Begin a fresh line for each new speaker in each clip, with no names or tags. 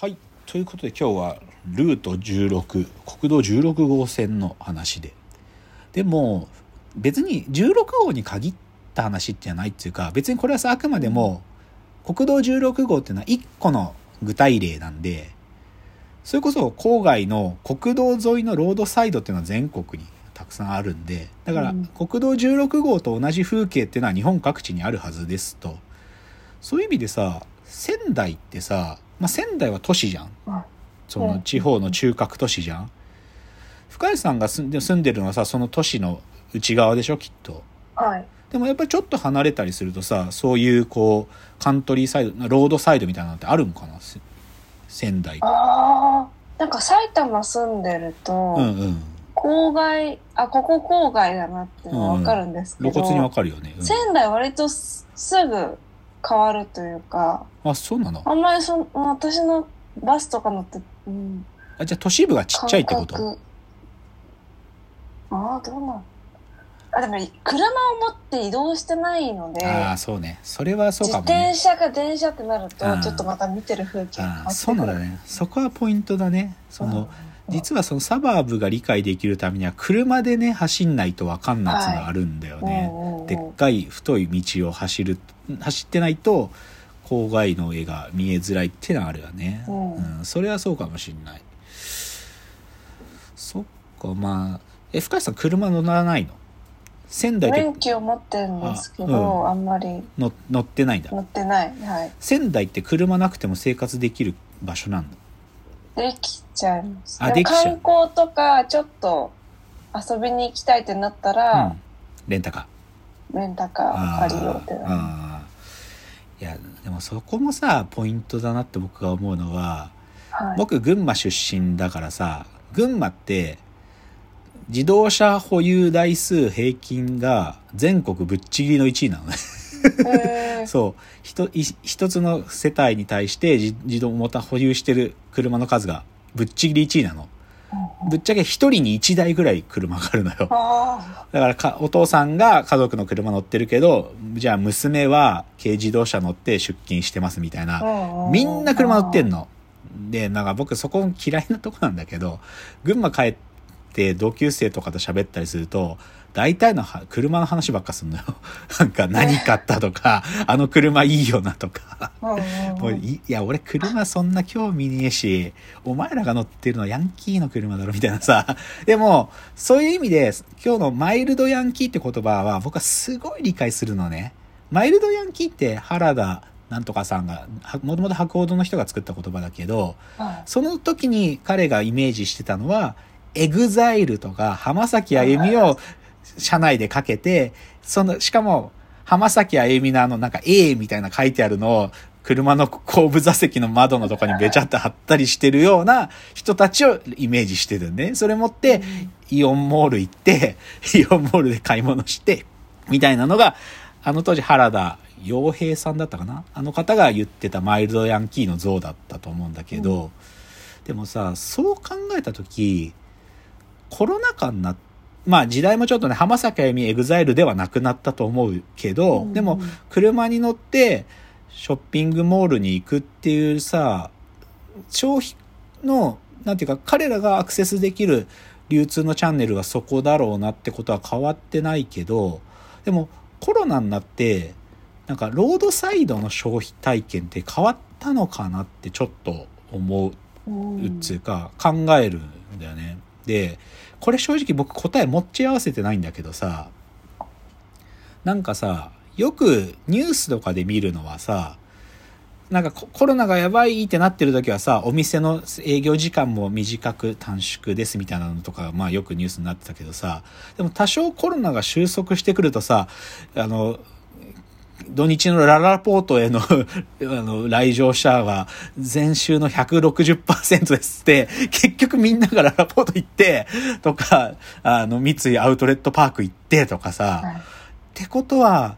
はい。ということで今日はルート16国道16号線の話で。でも別に16号に限った話じゃないっていうか別にこれはさあくまでも国道16号っていうのは1個の具体例なんでそれこそ郊外の国道沿いのロードサイドっていうのは全国にたくさんあるんでだから
うん。
国道16号と同じ風景っていうのは日本各地にあるはずですと。そういう意味でさ仙台ってさ、まあ、仙台は都市じゃん。
うん。
その地方の中核都市じゃん。深谷さんが住んで住んでるのはさその都市の内側でしょきっと。
はい。
でもやっぱりちょっと離れたりするとさそういうこうカントリーサイドロードサイドみたいなのってあるんかな？せ仙台。
ああ、なんか埼玉住んでると、
うんうん。
郊外、あ、ここ郊外だなっていうのはわかるんですけど、
露骨にわかるよね、うん。
仙台割とすすぐ変わるというか、
あそうなの？
あんまりその、私のバスとか乗って、うん、
あじゃあ都市部がちっちゃいってこと？
ああ、どうなんあ、でも、車を持って移動してないので、
ああそうね。それはそう
自
かもね。
転車か電車ってなるとちょっとまた見てる風景が変わ
そうなんだね。そこはポイントだね。その、
うん。
実はそのサバーブが理解できるためには車でね走んないと分かんないっていうのがあるんだよね、
うんうんうん
でっかい太い道を走る走ってないと郊外の絵が見えづらいっていうのはあるよね、
うん。
それはそうかもしんない。そっかまあえ深谷さん車乗らないの？仙台で。
免許を持ってるんですけど、あん。まり。
の乗ってないんだ。
乗ってない。はい。
仙台って車なくても生活できる場所なんだ。
できちゃいます。
あ
で
きちゃう。
観光とか、ちょっと遊びに行きたいってなったら、
うん、レンタカー
レンタカーありよってなる。
いやでもそこもさポイントだなって僕が思うのは
はい。
僕群馬出身だからさ群馬って自動車保有台数平均が全国ぶっちぎりの1位なのね。
へー。
そう。ひとい一つの世帯に対して自自動モーター保有してる車の数がぶっちぎり1位なのぶっちゃけ一人に1台ぐらい車があるのよ
あ
だからか、お父さんが家族の車乗ってるけど、じゃあ娘は軽自動車乗って出勤してますみたい
あ
な。みんな車乗ってんの。で、なんか僕そこ嫌いなとこなんだけど、群馬帰って同級生とかと喋ったりすると、大体のは車の話ばっかすんのよ。なんか何買ったとか、あの車いいよなとか。もういいや、俺車そんな興味ねえし、お前らが乗ってるのはヤンキーの車だろみたいなさ。でも、そういう意味で、今日のマイルドヤンキーって言葉は僕はすごい理解するのね。マイルドヤンキーって原田なんとかさんが、はもともと博報堂の人が作った言葉だけど、
はい
その時に彼がイメージしてたのは、エグザイルとか浜崎あゆみを車内でかけて、その、しかも、浜崎あゆみのあの、なんか A みたいな書いてあるのを、車の後部座席の窓のとこにべちゃって貼ったりしてるような人たちをイメージしてるんで、ね、それ持って、イオンモール行って、イオンモールで買い物して、みたいなのが、あの当時原田洋平さんだったかな？あの方が言ってたマイルドヤンキーの像だったと思うんだけど、でもさ、そう考えた時、コロナ禍になっまあ時代もちょっとね、浜崎あゆみエグザイルではなくなったと思うけど、
うん
でも車に乗ってショッピングモールに行くっていうさ、消費の、なんていうか彼らがアクセスできる流通のチャンネルはそこだろうなってことは変わってないけど、でもコロナになって、なんかロードサイドの消費体験って変わったのかなってちょっと思うっつうか考えるんだよね。で、これ正直僕答え持ち合わせてないんだけどさ、なんかさ、よくニュースとかで見るのはさ、なんかコロナがやばいってなってる時はさ、お店の営業時間も短く短縮ですみたいなのとか、まあよくニュースになってたけどさ、でも多少コロナが収束してくるとさ、あの、土日のララポートへの あの来場者は前週の160%ですって、結局みんながララポート行って、とか、あの、三井アウトレットパーク行ってとかさ、
はい。
ってことは、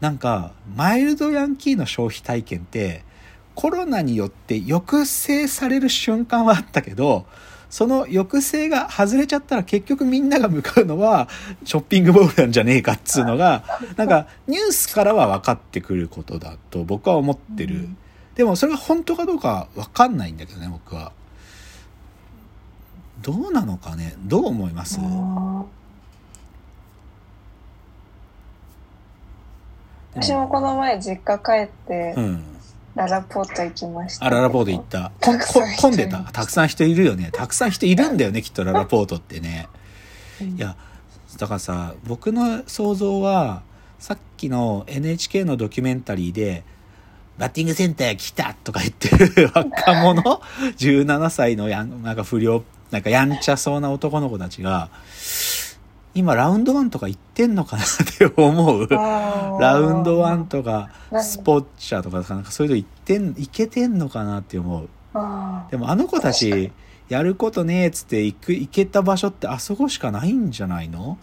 なんか、マイルドヤンキーの消費体験って、コロナによって抑制される瞬間はあったけど、その抑制が外れちゃったら結局みんなが向かうのは ショッピングモールなんじゃねえかっつうのが、なんかニュースからは分かってくることだと僕は思ってる。でもそれが本当かどうかわかんないんだけどね、僕は。どうなのかねどう思います？
私もこの前実家帰って、
うん。
ララポート行きました。
あ、ララポート行った。
た
混んでた。たくさん人いるよね。たくさん人いるんだよね、きっとララポートってね。
うん
いや、だからさ、僕の想像は、さっきの NHK のドキュメンタリーで、バッティングセンター来たとか言ってる若者、17歳のやん、なんか不良、なんかやんちゃそうな男の子たちが、今ラウンドワンとか行ってんのかなって思う。ラウンドワンとか、
何
スポッチャーとか、なんかそういうの行ってん、行けてんのかなって思う。
あ
でもあの子たち、やることねえっつって行く、行けた場所ってあそこしかないんじゃないの？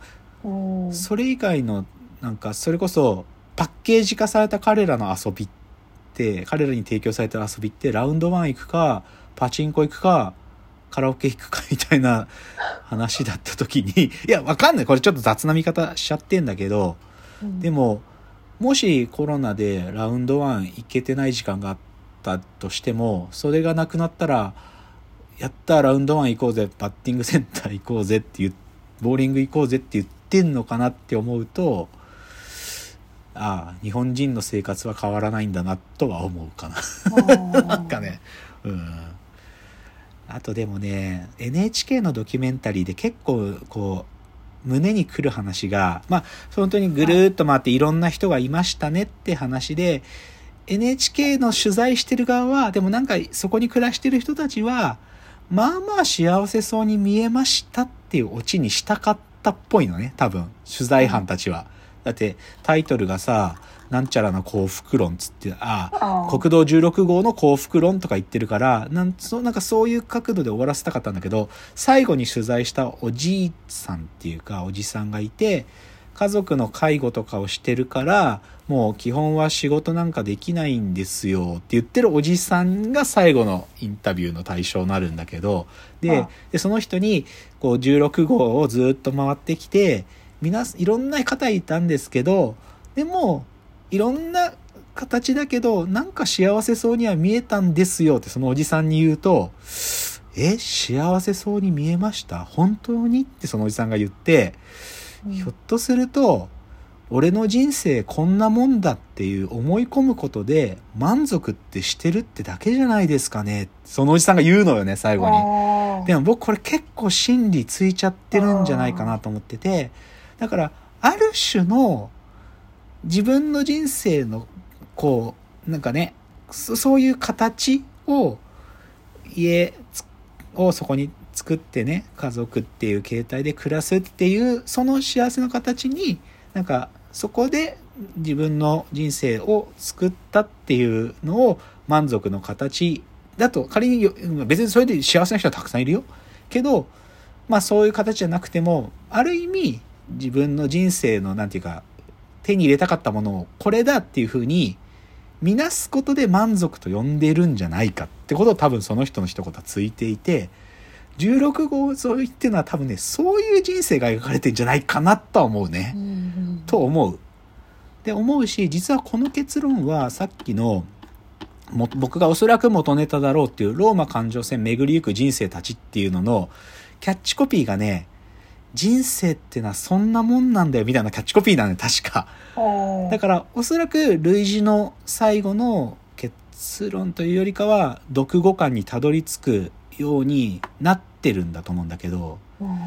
それ以外の、なんか、それこそ、パッケージ化された彼らの遊びって、彼らに提供された遊びって、ラウンドワン行くか、パチンコ行くか、カラオケ行くかみたいな話だった時に、いや、わかんない。これちょっと雑な見方しちゃってんだけど、
うん
でも、もしコロナでラウンドワン行けてない時間があったとしても、それがなくなったら、やったラウンドワン行こうぜ、バッティングセンター行こうぜってボーリング行こうぜって言ってんのかなって思うと、ああ、日本人の生活は変わらないんだなとは思うかな。なんかね、うん。あとでもね、NHK のドキュメンタリーで結構こう、胸にくる話が、まあ、本当にぐるーっと回っていろんな人がいましたねって話で、NHK の取材してる側は、でもなんかそこに暮らしてる人たちは、まあまあ幸せそうに見えましたっていうオチにしたかったっぽいのね、多分、取材班たちは。だってタイトルがさ、なんちゃらの幸福論つって、ああ、国道16号の幸福論とか言ってるから、なんそなんかそういう角度で終わらせたかったんだけど、最後に取材したおじいさんっていうか、おじさんがいて、家族の介護とかをしてるから、もう基本は仕事なんかできないんですよって言ってるおじさんが最後のインタビューの対象になるんだけど、で
あ、
でその人に、こう16号をずっと回ってきて、みな、いろんな方いたんですけど、でも、いろんな形だけど、なんか幸せそうには見えたんですよってそのおじさんに言うと、え、幸せそうに見えました？本当に？ってそのおじさんが言って、
うん
ひょっとすると、俺の人生こんなもんだっていう思い込むことで満足ってしてるってだけじゃないですかね？そのおじさんが言うのよね、最後に。でも僕これ結構心理ついちゃってるんじゃないかなと思ってて、だから、ある種の自分の人生の、こう、なんかね、そういう形を、家をそこに作ってね、家族っていう形態で暮らすっていう、その幸せの形に、なんか、そこで自分の人生を作ったっていうのを満足の形だと、仮に別にそれで幸せな人はたくさんいるよ。けど、まあそういう形じゃなくても、ある意味自分の人生のなんていうか、手に入れたかったものをこれだっていうふうに見なすことで満足と呼んでるんじゃないかってことを多分その人の一言はついていて、16号沿いっていうのは多分ね、そういう人生が描かれてんじゃないかなとは思うね。
うんうん
と思う。で、思うし、実はこの結論はさっきの、も僕がおそらく元ネタだろうっていうローマ環状線巡りゆく人生たちっていうののキャッチコピーがね、人生ってのはそんなもんなんだよみたいなキャッチコピーなのよ、確か。だから、おそらく類似の最後の結論というよりかは、読語感にたどり着くようになってるんだと思うんだけど、
うん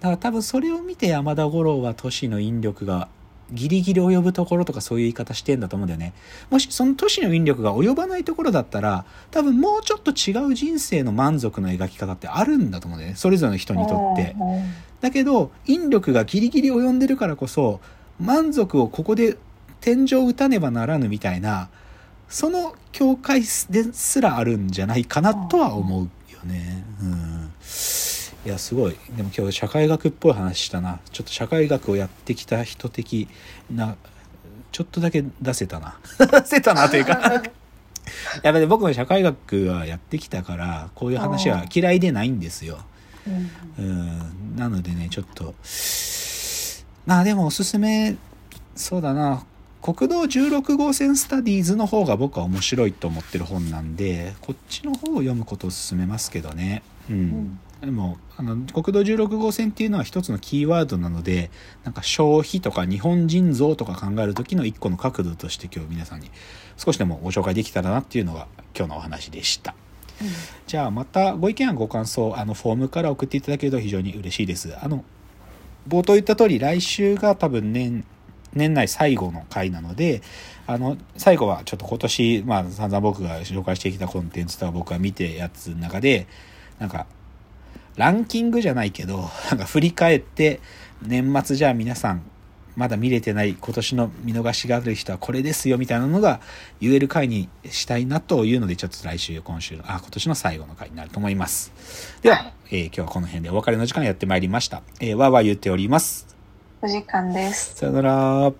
だから多分それを見て山田五郎は都市の引力がギリギリ及ぶところとかそういう言い方してんだと思うんだよね。もしその都市の引力が及ばないところだったら多分もうちょっと違う人生の満足の描き方ってあるんだと思うんだよね。それぞれの人にとって。
うん
だけど引力がギリギリ及んでるからこそ満足をここで天井を打たねばならぬみたいなその境界ですらあるんじゃないかなとは思うよね。うんいやすごい。でも今日社会学っぽい話したな。ちょっと社会学をやってきた人的なちょっとだけ出せたな。出せたなというか。やっぱり僕も社会学はやってきたからこういう話は嫌いでないんですよ。
うん。
うん。なのでねちょっと。まあでもおすすめそうだな国道16号線スタディーズの方が僕は面白いと思ってる本なんで、こっちの方を読むことを勧めますけどね。うん。
ん
でも、あの、国道16号線っていうのは一つのキーワードなので、なんか消費とか日本人像とか考える時の一個の角度として今日皆さんに少しでもご紹介できたらなっていうのが今日のお話でした。じゃあまたご意見やご感想、あの、フォームから送っていただけると非常に嬉しいです。あの、冒頭言った通り、来週が多分年、年内最後の回なので、あの、最後はちょっと今年、まあ散々僕が紹介してきたコンテンツとか僕が見てやつの中で、なんか、ランキングじゃないけど、なんか振り返って、年末じゃあ皆さん、まだ見れてない今年の見逃しがある人はこれですよみたいなのが言える回にしたいなというのでちょっと来週今週のあ今年の最後の回になると思います。では、えー今日はこの辺でお別れの時間がやってまいりました、えー、わーわー言っております
お時間です。
さよなら